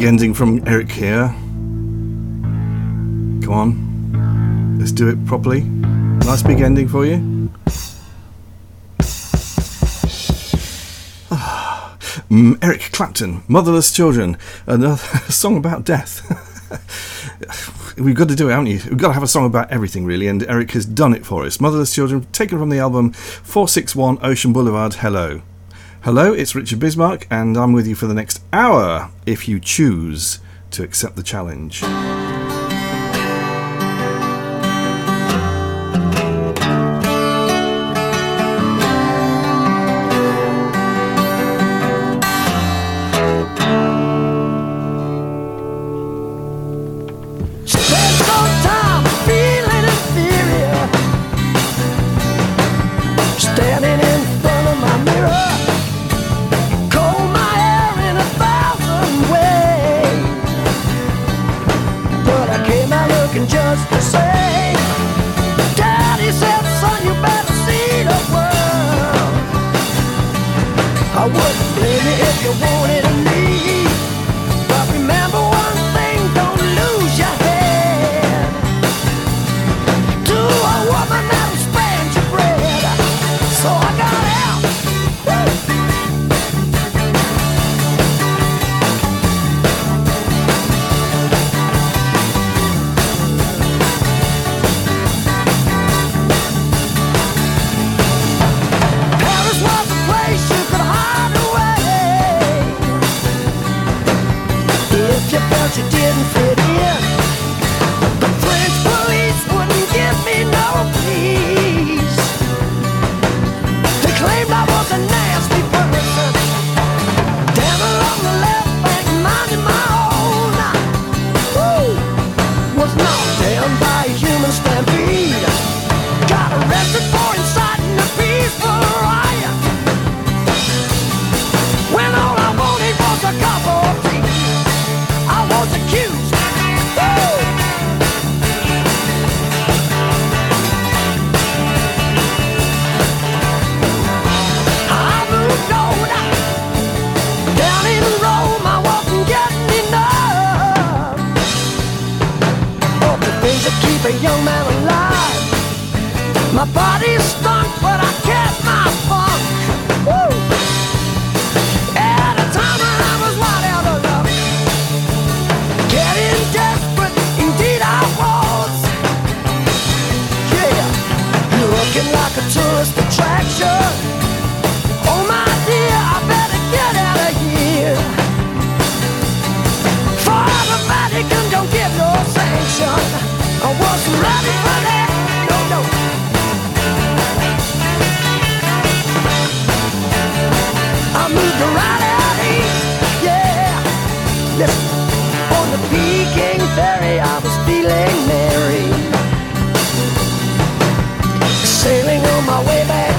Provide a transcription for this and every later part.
big ending from Eric here. Come on, let's do it properly. Nice big ending for you. Mm, Eric Clapton, Motherless Children, another song about death. We've got to do it, haven't you? We've got to have a song about everything, really, and Eric has done it for us. Motherless Children, taken from the album 461 Ocean Boulevard Hello. Hello, it's Richard Bismarck, and I'm with you for the next hour if you choose to accept the challenge. looking just the same. Daddy said, son, you better see the world. I wouldn't blame you if you wanted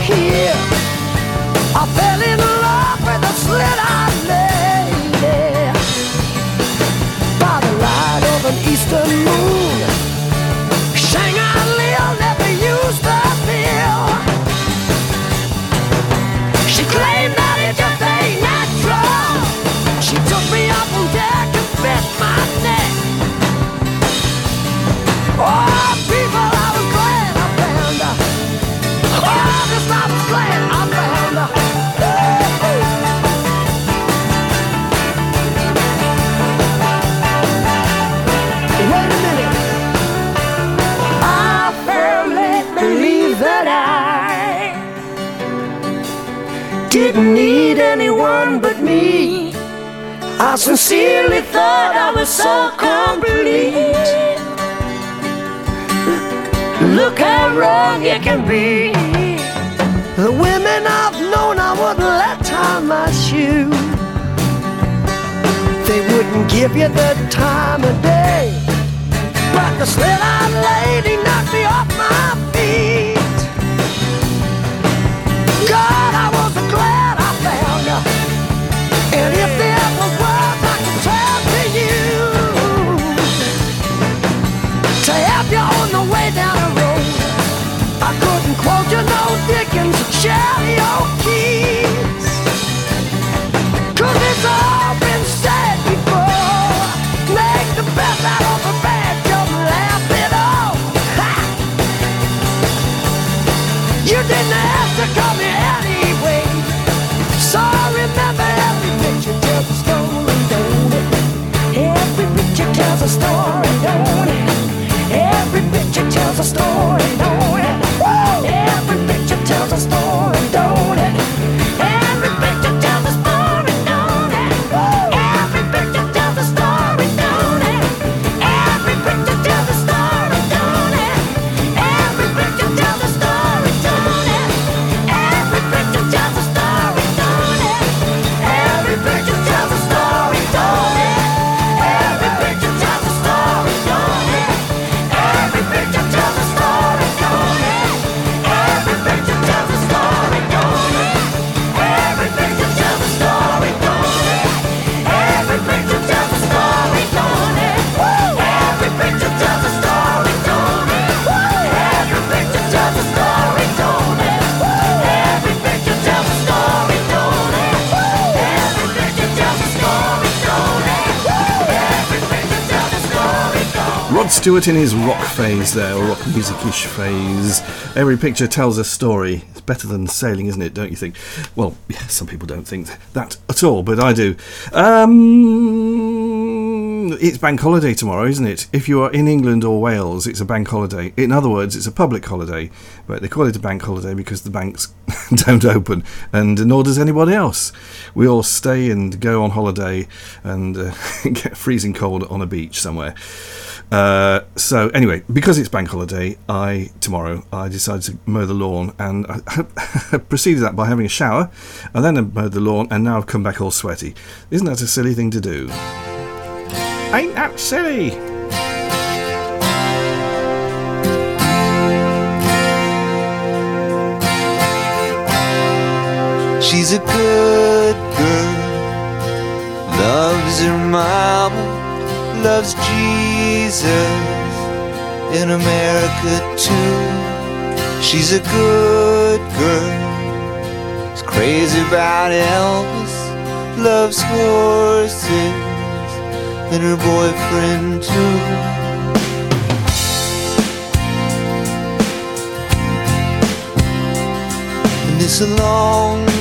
here. I fell in love with a slit eyed lady by the light of an eastern moon. me. I sincerely thought I was so complete. Look how wrong you can be. The women I've known, I wouldn't let tie my shoe. They wouldn't give you the time of day. But the slit-eyed lady knocked me off it's all been said before. Make the best out of bad laugh it off. You didn't ask to come here anyway. So remember every picture tells a story, don't it? Every picture tells a story, don't it? Every picture tells a story, don't it? Stewart in his rock phase there, or rock music-ish phase. Every picture tells a story. It's better than sailing, isn't it? Don't you think? Well, yeah, some people don't think that at all, but I do. Um, it's bank holiday tomorrow, isn't it? If you are in England or Wales, it's a bank holiday. In other words, it's a public holiday, but they call it a bank holiday because the banks don't open, and nor does anybody else. We all stay and go on holiday and uh, get freezing cold on a beach somewhere. Uh, so anyway, because it's bank holiday, I tomorrow I decided to mow the lawn, and I proceeded that by having a shower, and then I mowed the lawn, and now I've come back all sweaty. Isn't that a silly thing to do? Ain't that silly? She's a good girl, loves her mama, loves Jesus. In America too. She's a good girl, is crazy about Elvis, loves horses. And her boyfriend too. And it's a long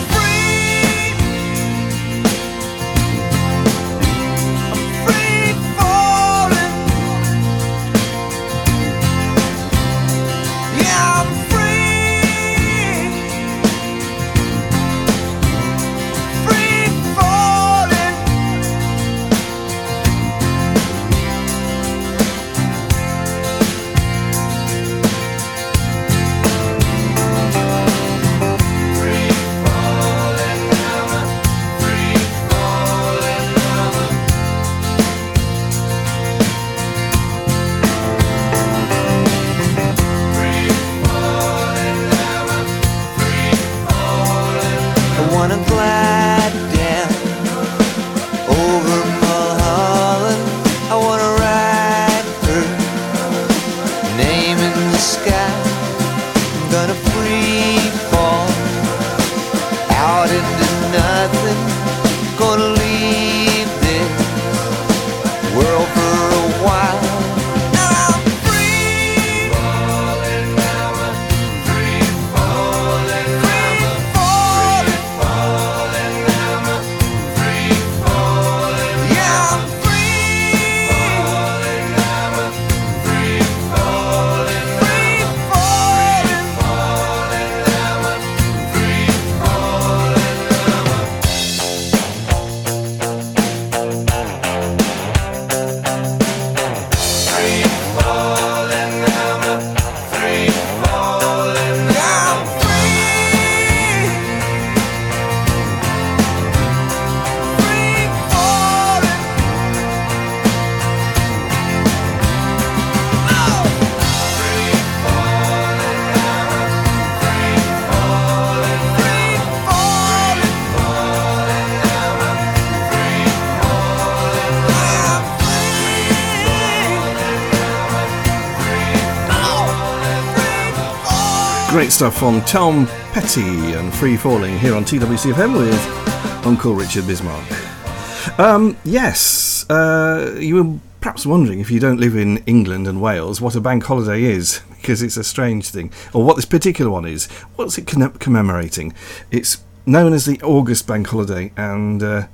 Great stuff from Tom Petty and Free Falling here on TWCFM with Uncle Richard Bismarck. Um, yes, uh, you were perhaps wondering if you don't live in England and Wales what a bank holiday is, because it's a strange thing, or what this particular one is. What's it commemorating? It's known as the August bank holiday, and uh,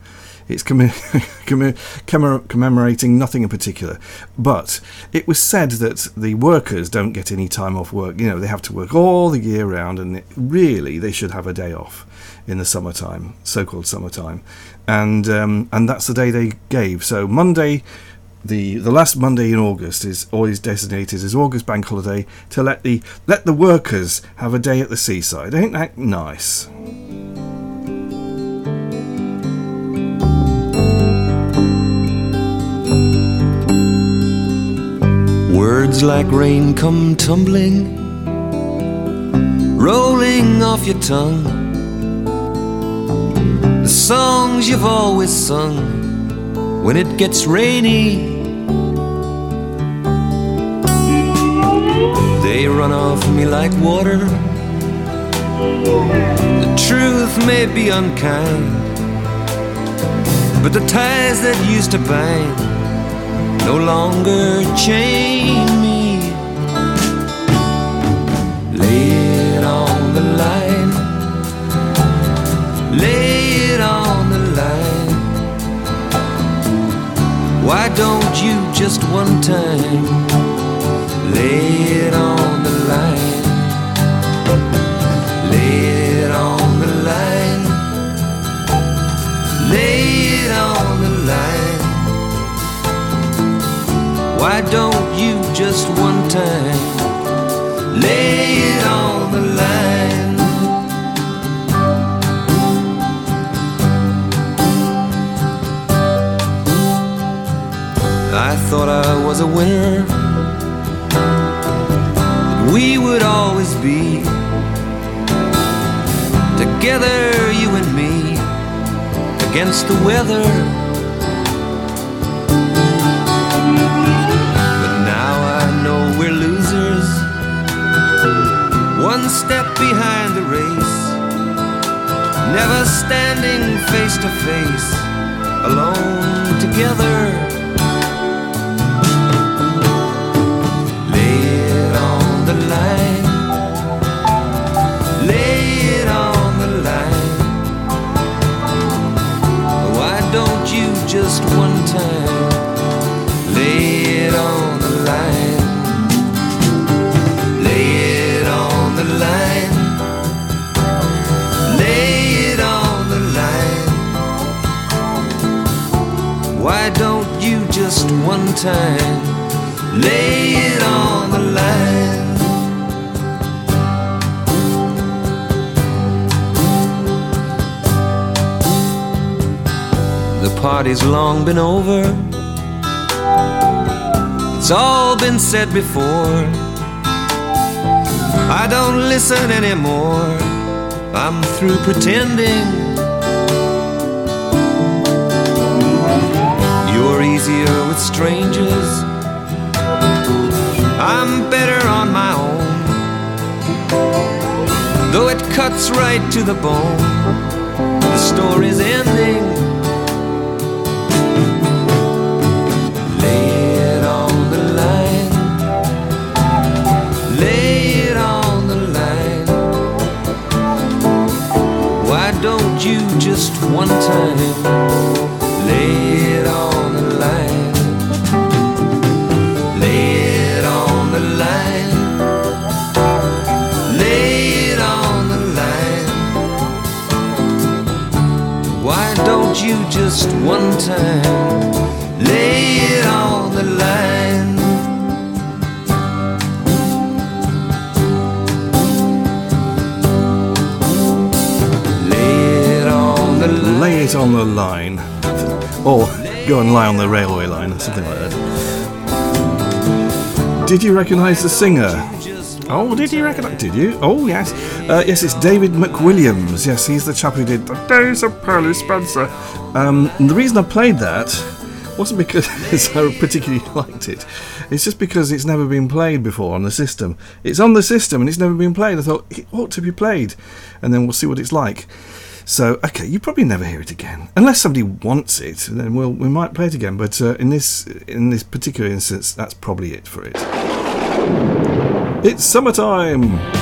it's commemorating nothing in particular. But it was said that the workers don't get any time off work. You know, they have to work all the year round, and really they should have a day off in the summertime, so-called summertime, and um, and that's the day they gave. So Monday. The, the last Monday in August is always designated as August Bank Holiday to let the let the workers have a day at the seaside. Ain't that nice? Words like rain come tumbling, rolling off your tongue. The songs you've always sung when it gets rainy. They run off me like water. The truth may be unkind, but the ties that used to bind no longer chain me. Lay it on the line. Lay it on the line. Why don't you just one time lay it on Why don't you just one time lay it on the line? I thought I was a winner. We would always be together, you and me, against the weather. One step behind the race. Never standing face to face. Alone together. Time lay it on the line? The party's long been over. It's all been said before. I don't listen anymore. I'm through pretending. Easier with strangers. I'm better on my own. Though it cuts right to the bone, the story's ending. Lay it on the line. Lay it on the line. Why don't you just one time just one time lay it on the line? Lay it on the line. Lay it on the line. Or go and lie on the railway line, or something like that. Did you recognise the singer? Oh, did you recognise? Did you? Oh, yes. Uh, yes, it's David McWilliams. Yes, he's the chap who did The Days of Pearly Spencer. Um, the reason I played that wasn't because I particularly liked it. It's just because it's never been played before on the system. It's on the system and it's never been played. I thought it ought to be played, and then we'll see what it's like. So, okay, you probably never hear it again, unless somebody wants it. Then we'll we might play it again. But uh, in this in this particular instance, that's probably it for it. It's summertime.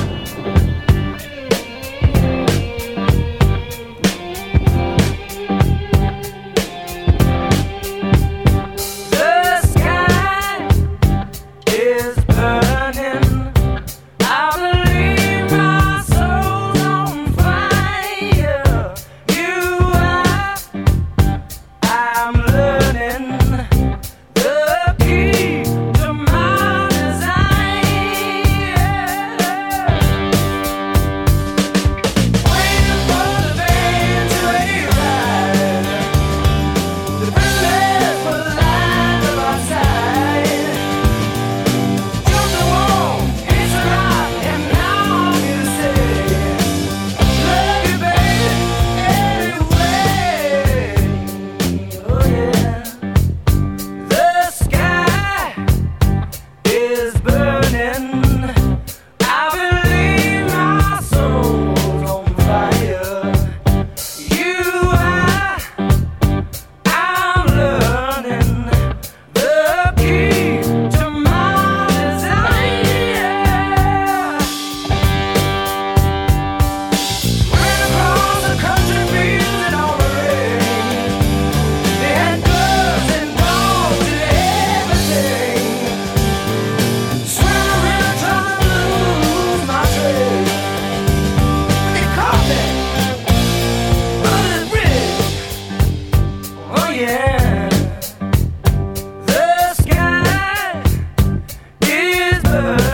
her.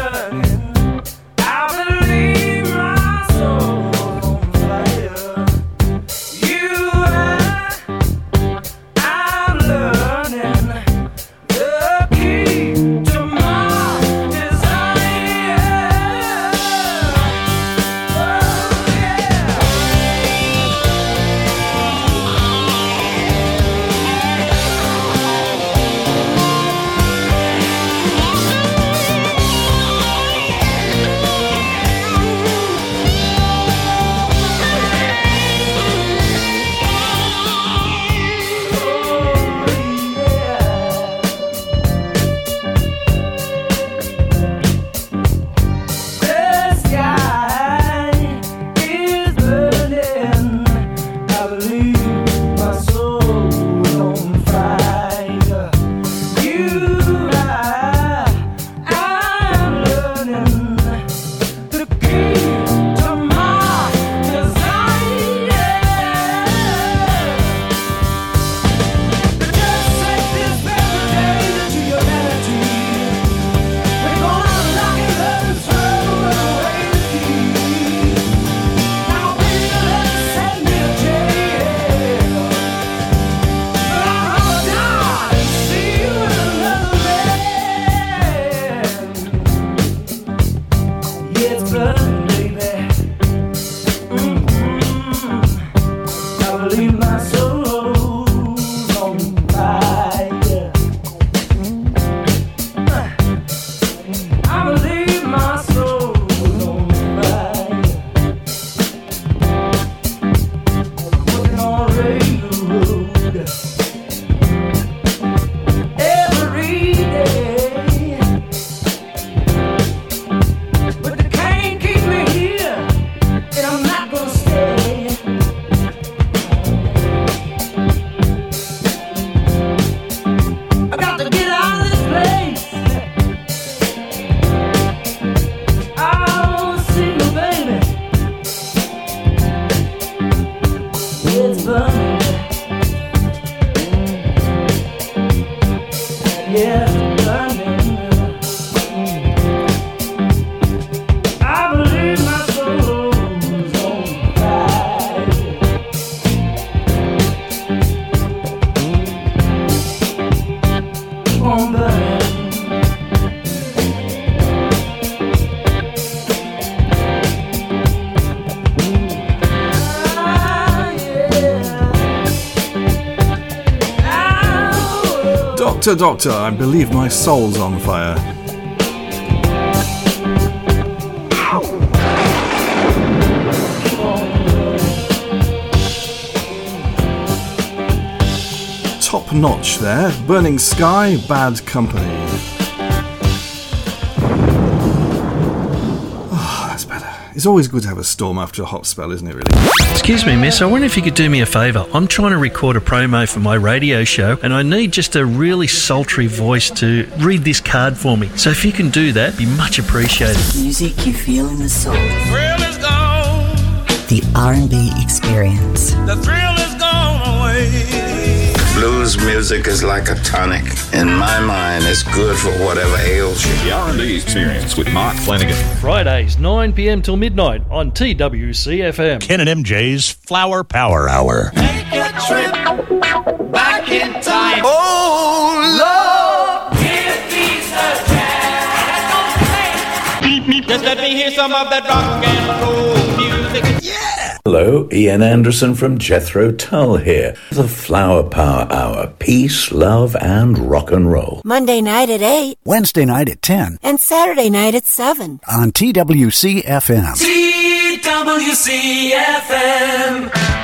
Doctor, Doctor, I believe my soul's on fire. Top notch there. Burning Sky, Bad Company. It's always good to have a storm after a hot spell, isn't it, really? Excuse me, miss. I wonder if you could do me a favour. I'm trying to record a promo for my radio show, and I need just a really sultry voice to read this card for me. So if you can do that, be much appreciated. Music you feel in the soul. Thrill is gone. The R&B experience. The thrill is gone away. Blues music is like a tonic. In my mind, it's good for whatever ails you. The R&B Experience with Mark Flanagan. Fridays, 9 pm till midnight on TWCFM. Ken and MJ's Flower Power Hour. Take a trip back in time. Oh, love, give me a chance. Just let me hear some of that rock and roll music. Hello, Ian Anderson from Jethro Tull here. The Flower Power Hour. Peace, love, and rock and roll. Monday night at 8 Wednesday night at 10 and Saturday night at 7. on TWC FM. TWCFM. Teenage,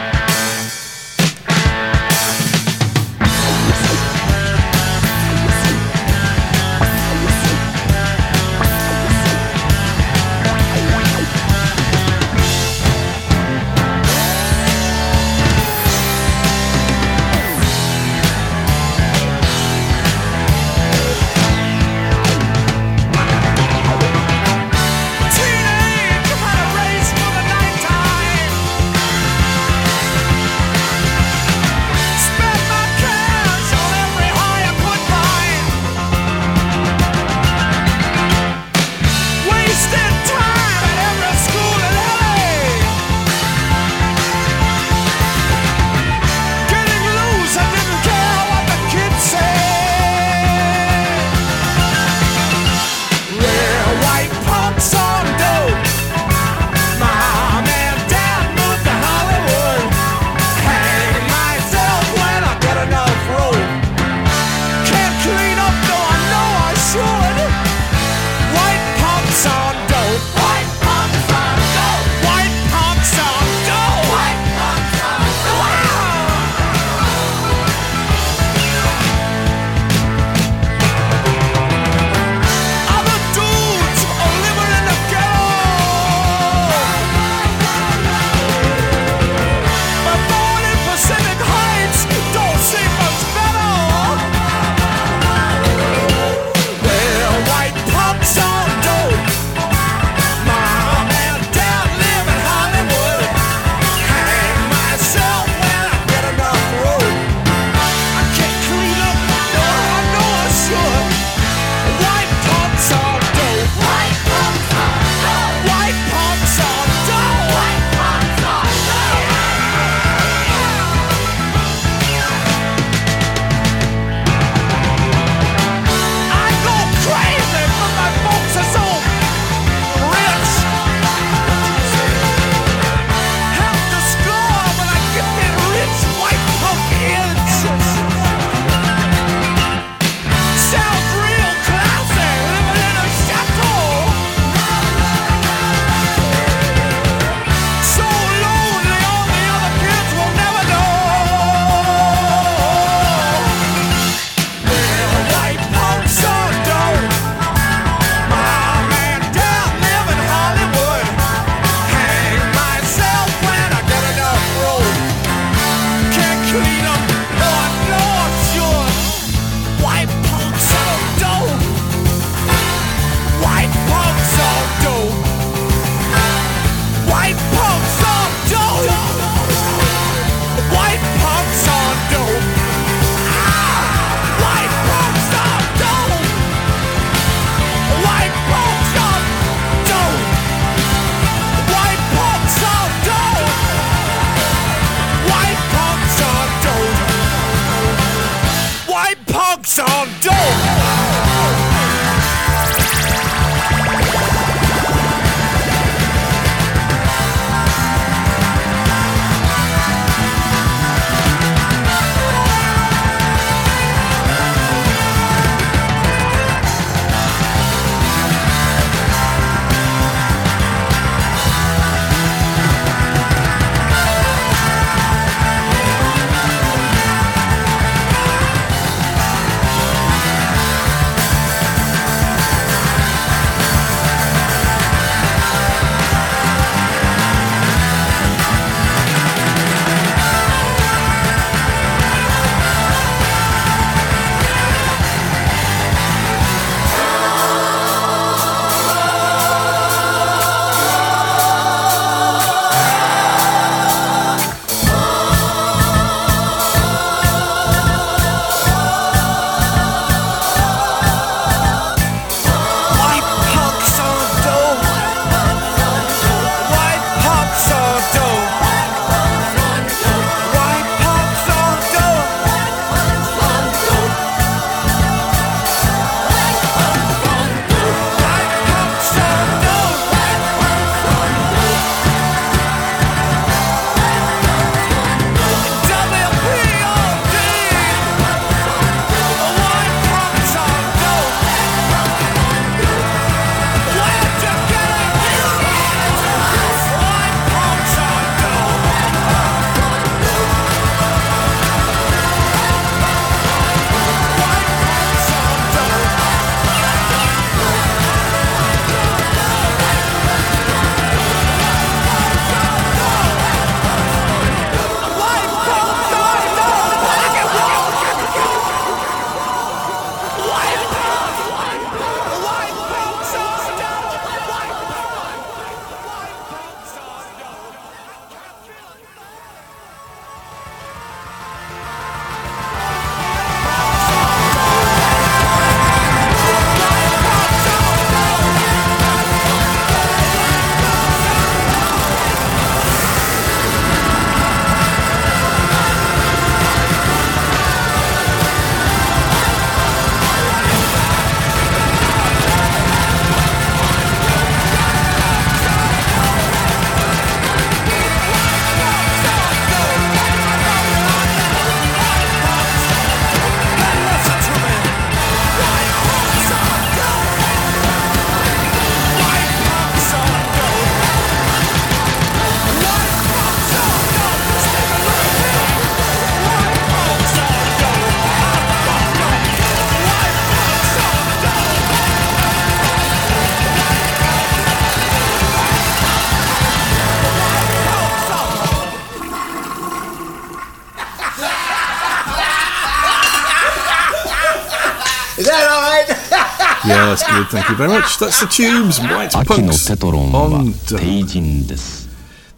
Thank you very much. That's the Tubes, White Punks on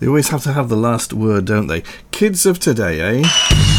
They always have to have the last word, don't they? Kids of today, eh?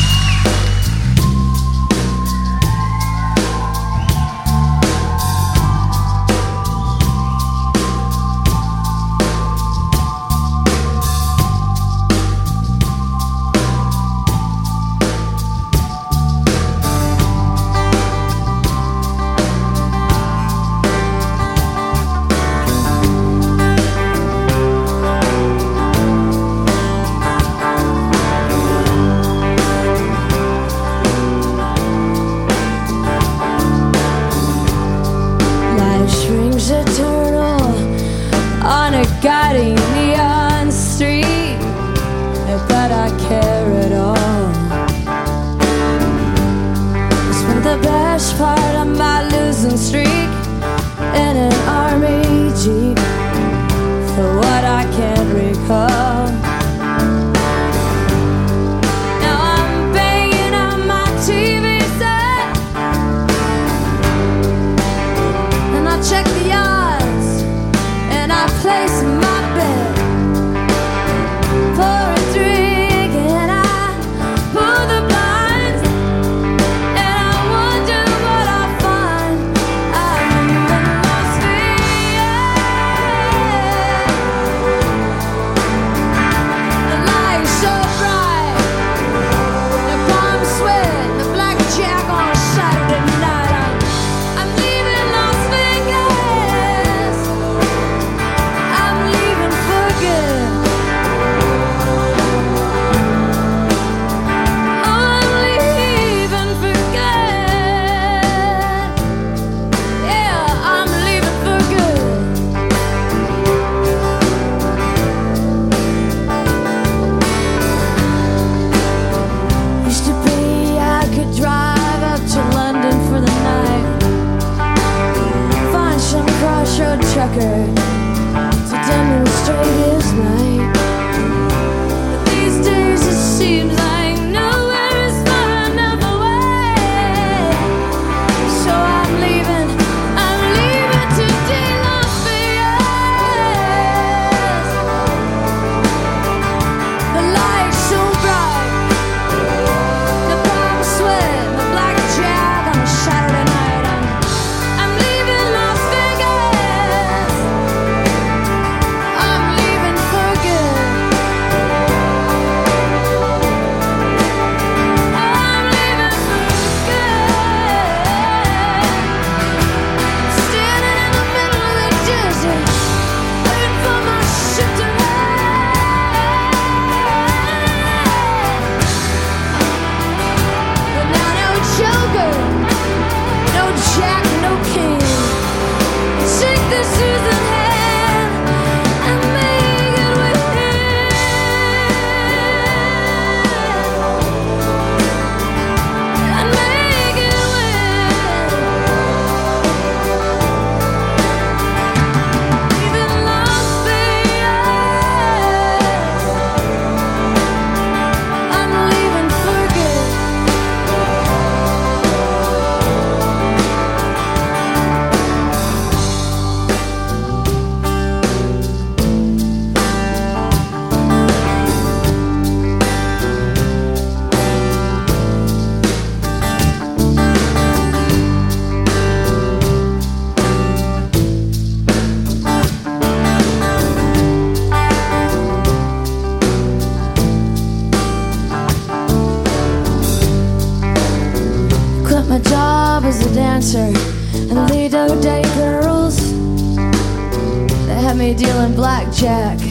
blackjack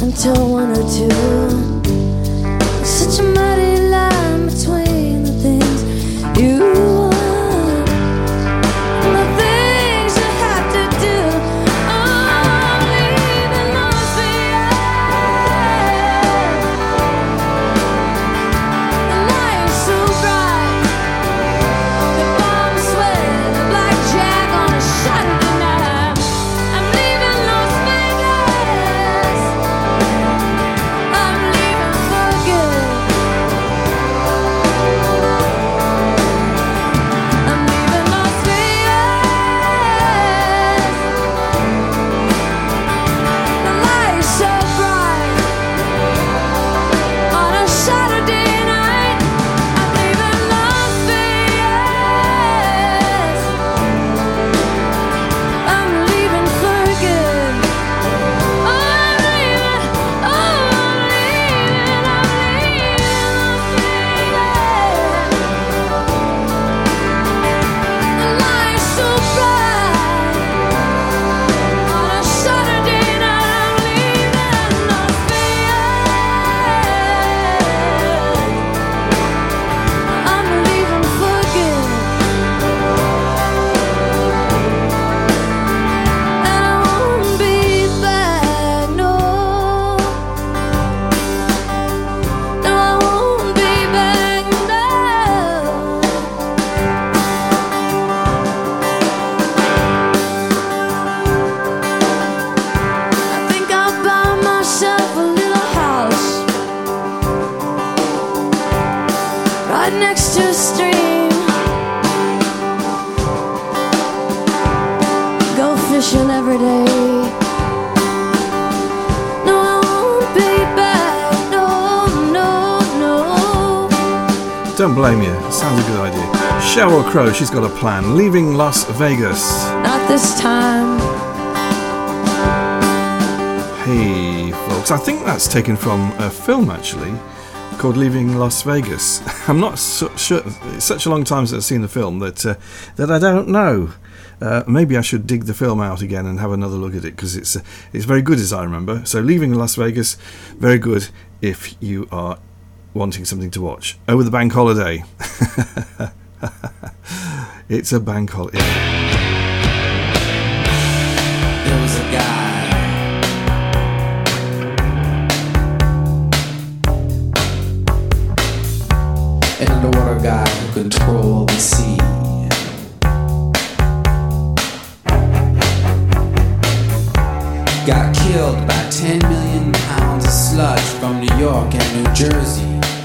until one or two. Such a mighty line between. Sheryl Crow, she's got a plan. Leaving Las Vegas. Not this time. Hey, folks. I think that's taken from a film actually called Leaving Las Vegas. I'm not so, sure. It's such a long time since I've seen the film that uh, that I don't know. Uh, maybe I should dig the film out again and have another look at it because it's uh, it's very good as I remember. So Leaving Las Vegas, very good if you are wanting something to watch over the bank holiday. it's a bank holiday. There was a guy. An underwater guy who controlled the sea. Got killed by 10 million pounds of sludge from New York and New Jersey.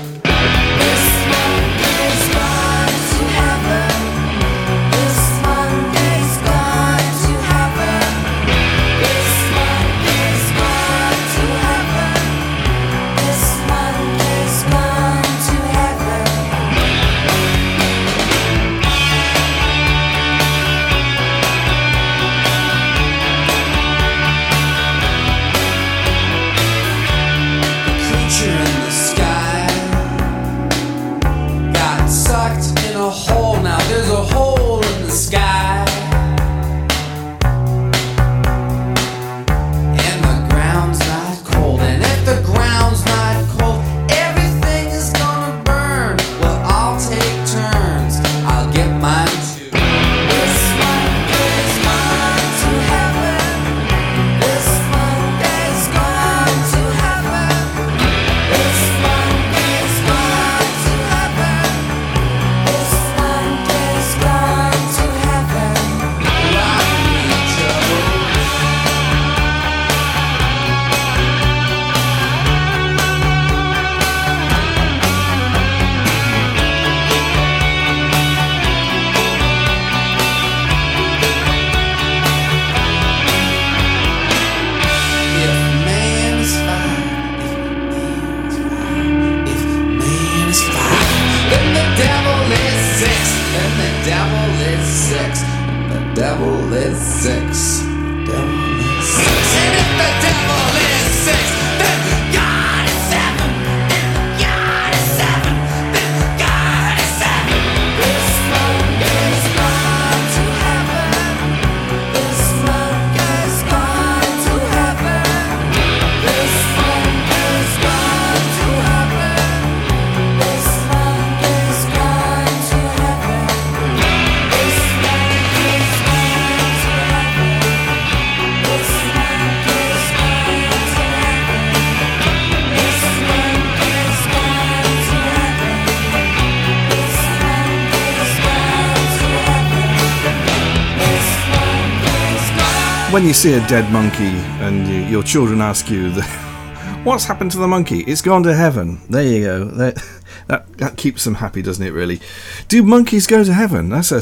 When you see a dead monkey and you, your children ask you, the, "What's happened to the monkey? It's gone to heaven." There you go. That, that that keeps them happy, doesn't it? Really. Do monkeys go to heaven? That's a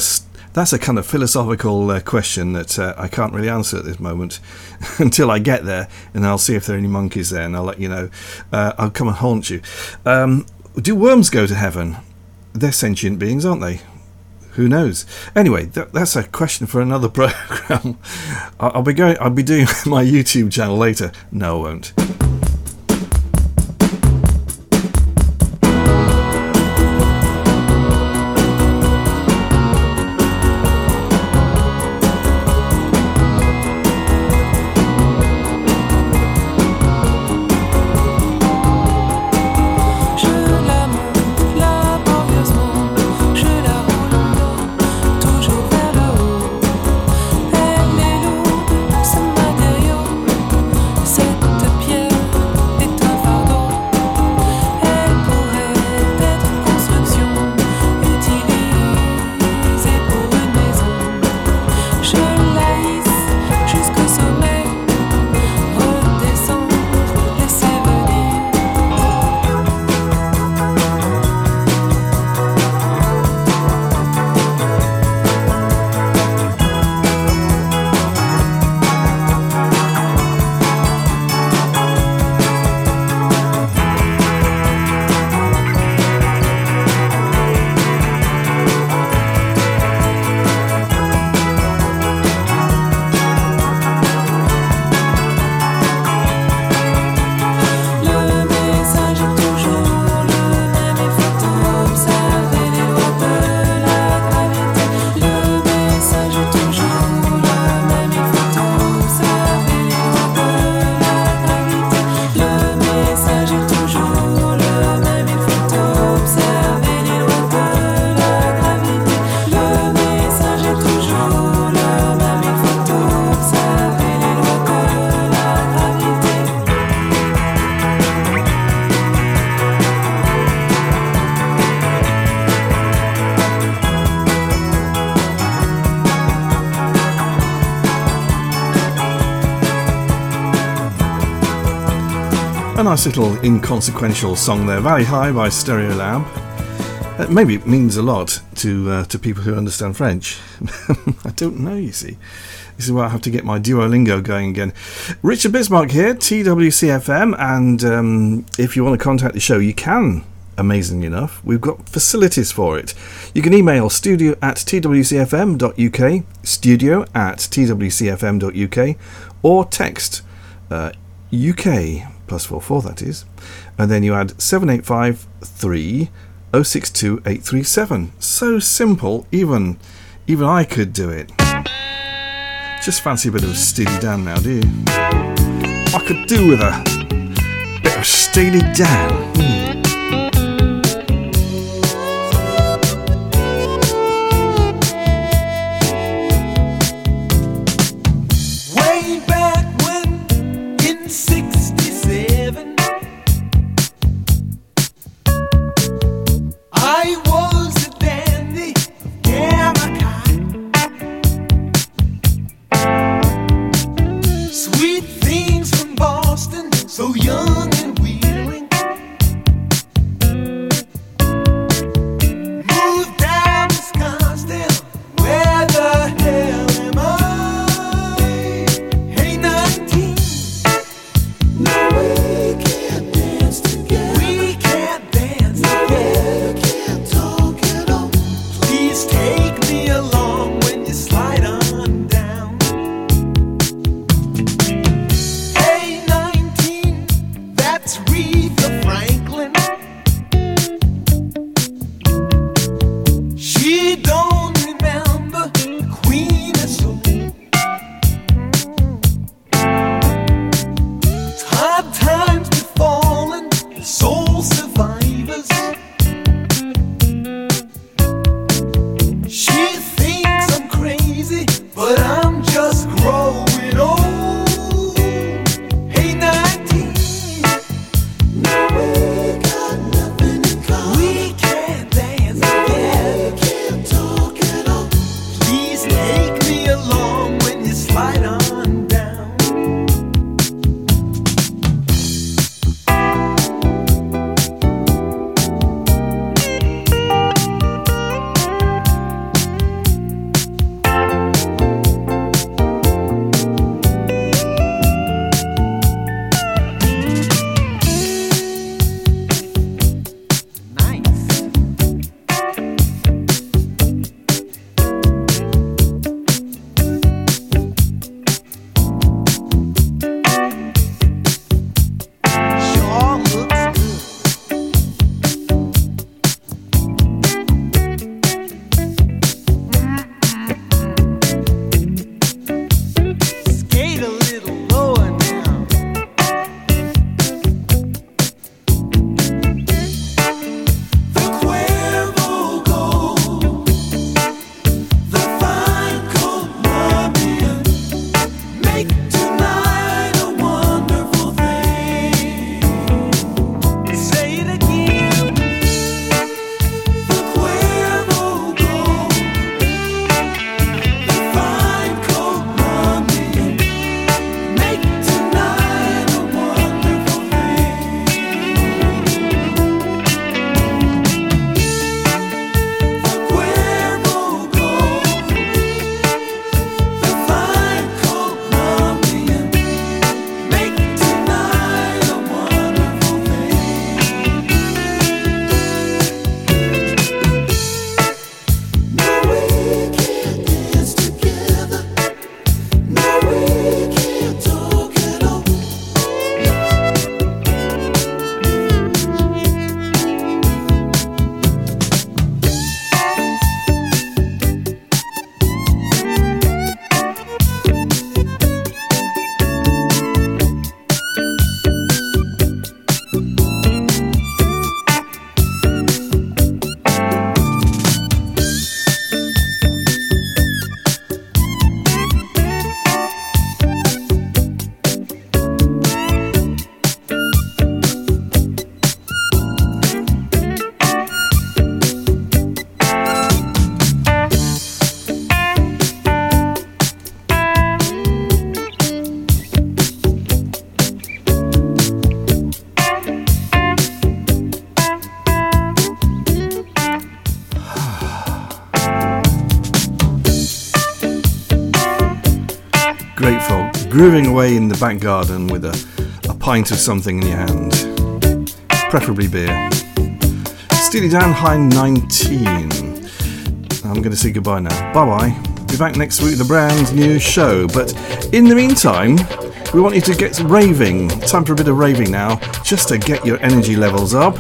that's a kind of philosophical uh, question that uh, I can't really answer at this moment until I get there, and I'll see if there are any monkeys there, and I'll let you know. Uh, I'll come and haunt you. Um, do worms go to heaven? They're sentient beings, aren't they? Who knows? Anyway, that, that's a question for another program. I'll, I'll be going. I'll be doing my YouTube channel later. No, I won't. Nice little inconsequential song there, Valley High by Stereolab. Uh, maybe it means a lot to uh, to people who understand French. I don't know, you see. This is where I have to get my Duolingo going again. Richard Bismarck here, TWCFM, and um, if you want to contact the show, you can. Amazingly enough, we've got facilities for it. You can email studio at twcfm.uk, studio at twcfm.uk, or text uh, UK plus four four that is, and then you add seven eight five three oh six two eight three seven. So simple, even even I could do it. Just fancy a bit of Steely Dan now, do you? I could do with a bit of Steely Dan. Hmm. Grooving away in the back garden with a, a pint of something in your hand, preferably beer. Steely Dan Hey 19. I'm going to say goodbye now. Bye bye. Be back next week with a brand new show. But in the meantime, we want you to get raving. Time for a bit of raving now, just to get your energy levels up.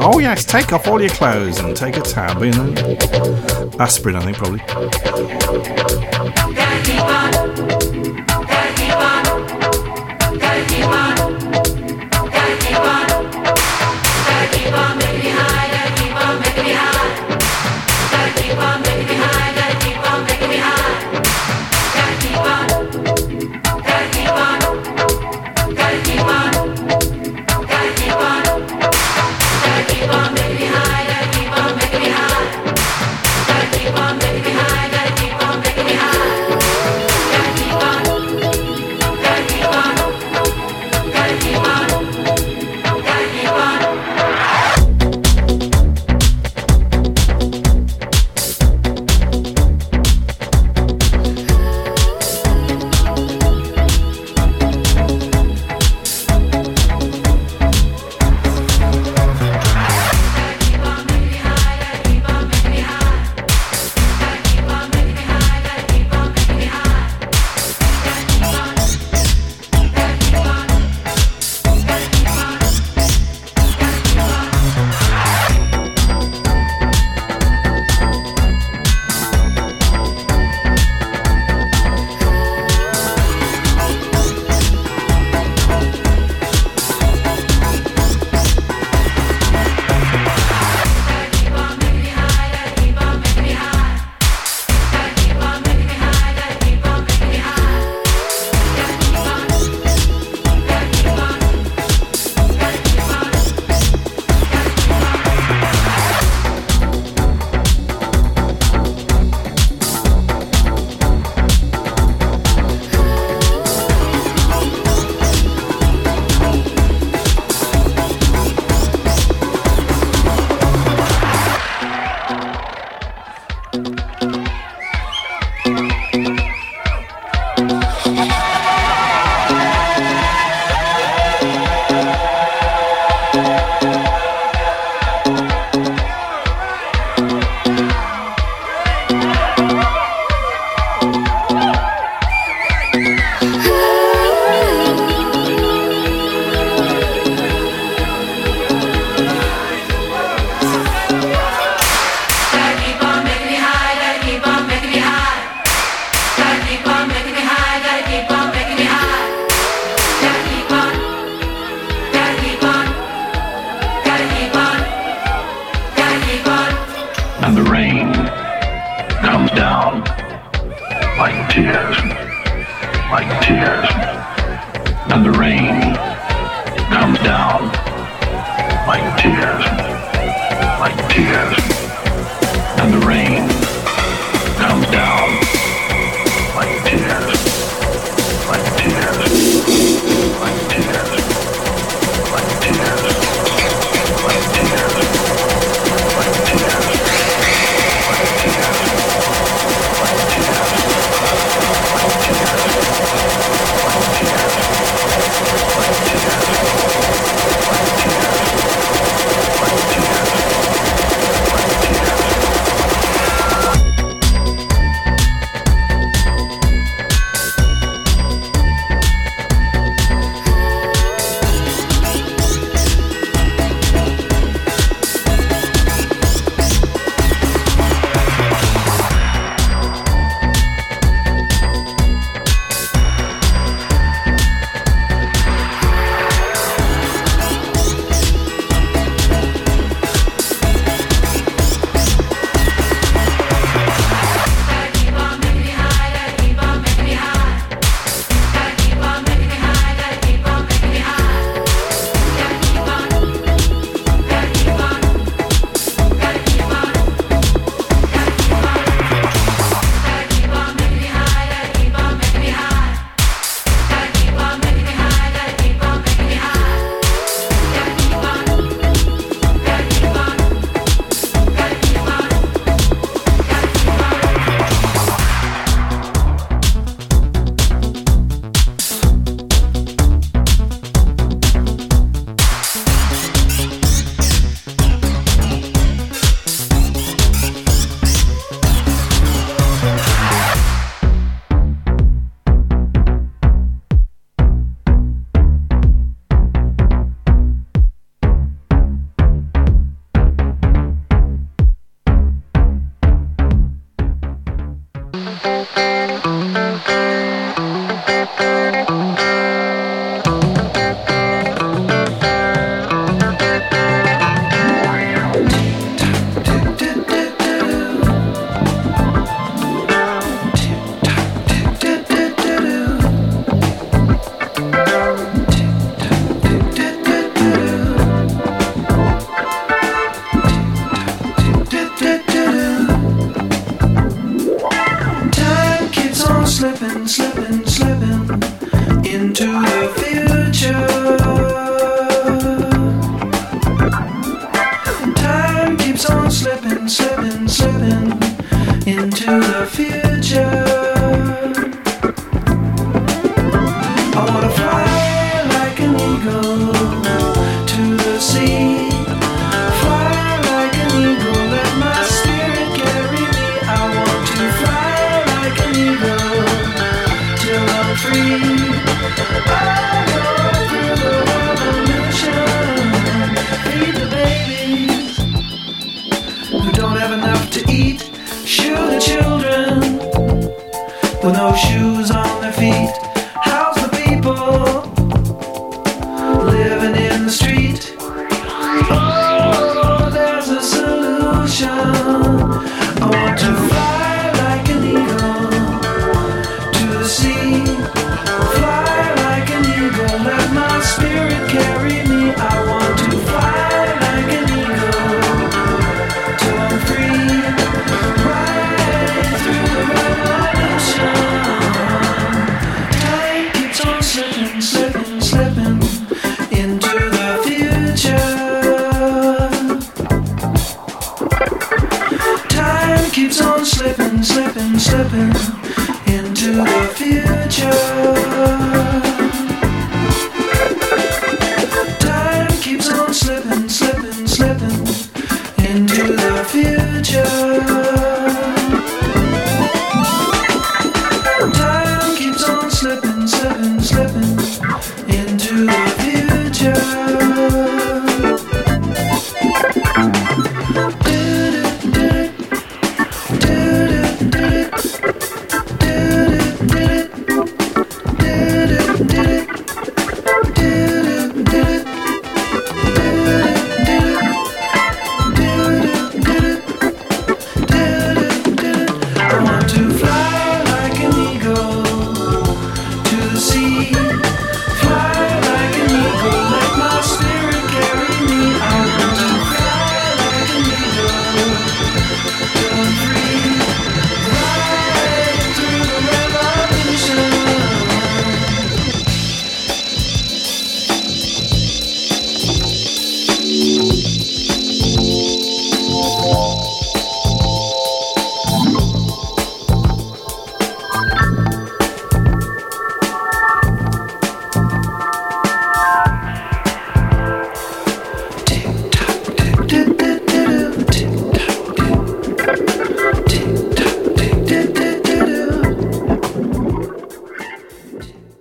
Oh yes, take off all your clothes and take a tab, you know. Aspirin, I think, probably.